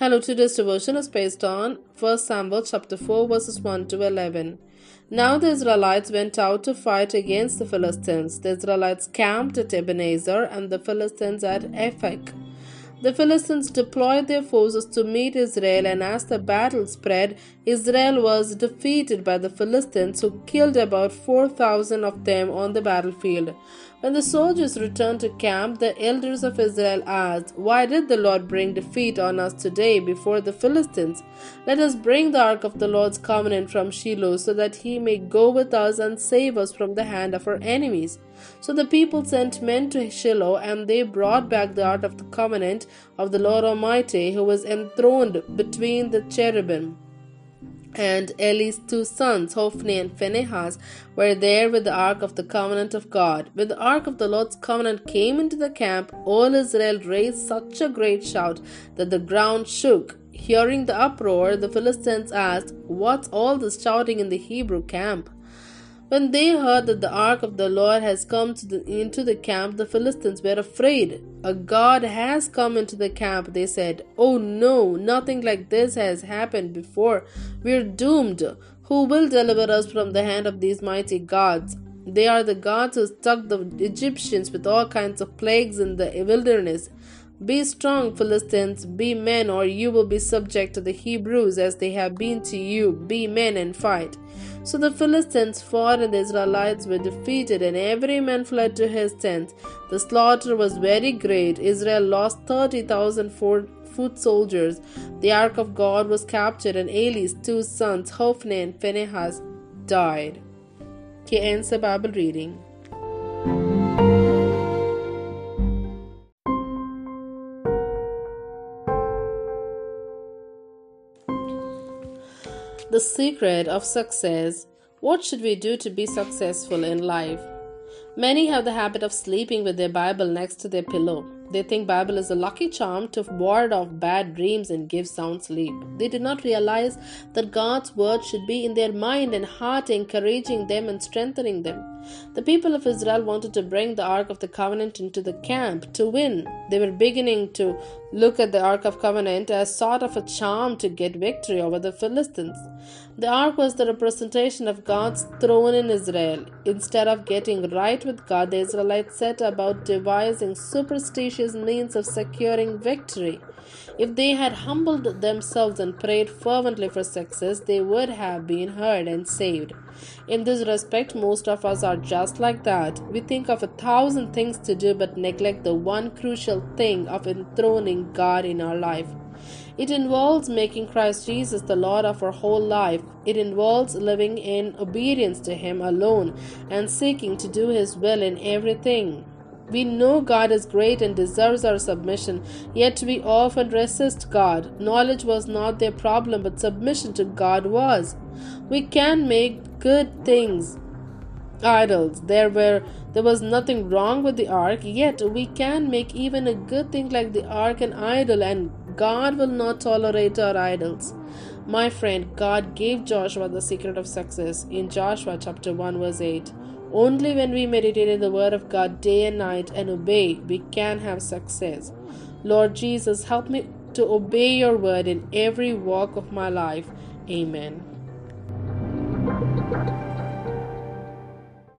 Hello, today's devotion is based on 1 Samuel chapter 4 verses 1 to 11. Now the Israelites went out to fight against the Philistines. The Israelites camped at Ebenezer and the Philistines at Aphek. The Philistines deployed their forces to meet Israel, and as the battle spread, Israel was defeated by the Philistines, who killed about 4,000 of them on the battlefield. When the soldiers returned to camp, the elders of Israel asked, Why did the Lord bring defeat on us today before the Philistines? Let us bring the ark of the Lord's covenant from Shiloh, so that he may go with us and save us from the hand of our enemies. So the people sent men to Shiloh, and they brought back the ark of the covenant of the Lord Almighty, who was enthroned between the cherubim. And Eli's two sons, Hophni and Phinehas, were there with the ark of the covenant of God. When the ark of the Lord's covenant came into the camp, all Israel raised such a great shout that the ground shook. Hearing the uproar, the Philistines asked, What's all this shouting in the Hebrew camp? When they heard that the ark of the Lord has come the, into the camp, the Philistines were afraid. A God has come into the camp, they said. Oh no, nothing like this has happened before. We're doomed. Who will deliver us from the hand of these mighty gods? They are the gods who struck the Egyptians with all kinds of plagues in the wilderness. Be strong, Philistines, be men, or you will be subject to the Hebrews as they have been to you. Be men and fight. So the Philistines fought, and the Israelites were defeated, and every man fled to his tent. The slaughter was very great. Israel lost 30,000 foot soldiers. The ark of God was captured, and Eli's two sons, Hophni and Phinehas, died. Here ends the Bible reading. The secret of success. What should we do to be successful in life? Many have the habit of sleeping with their Bible next to their pillow. They think Bible is a lucky charm to ward off bad dreams and give sound sleep. They do not realize that God's word should be in their mind and heart, encouraging them and strengthening them. The people of Israel wanted to bring the Ark of the Covenant into the camp to win. They were beginning to look at the Ark of Covenant as sort of a charm to get victory over the Philistines. The Ark was the representation of God's throne in Israel. Instead of getting right with God, the Israelites set about devising superstitious means of securing victory. If they had humbled themselves and prayed fervently for success, they would have been heard and saved. In this respect, most of us are just like that. We think of a thousand things to do but neglect the one crucial thing of enthroning God in our life. It involves making Christ Jesus the Lord of our whole life. It involves living in obedience to Him alone and seeking to do His will in everything. We know God is great and deserves our submission, yet we often resist God. Knowledge was not their problem, but submission to God was. We can make good things idols. There were there was nothing wrong with the ark, yet we can make even a good thing like the ark an idol, and God will not tolerate our idols. My friend, God gave Joshua the secret of success in Joshua chapter 1 verse 8. Only when we meditate in the Word of God day and night and obey, we can have success. Lord Jesus, help me to obey your word in every walk of my life. Amen.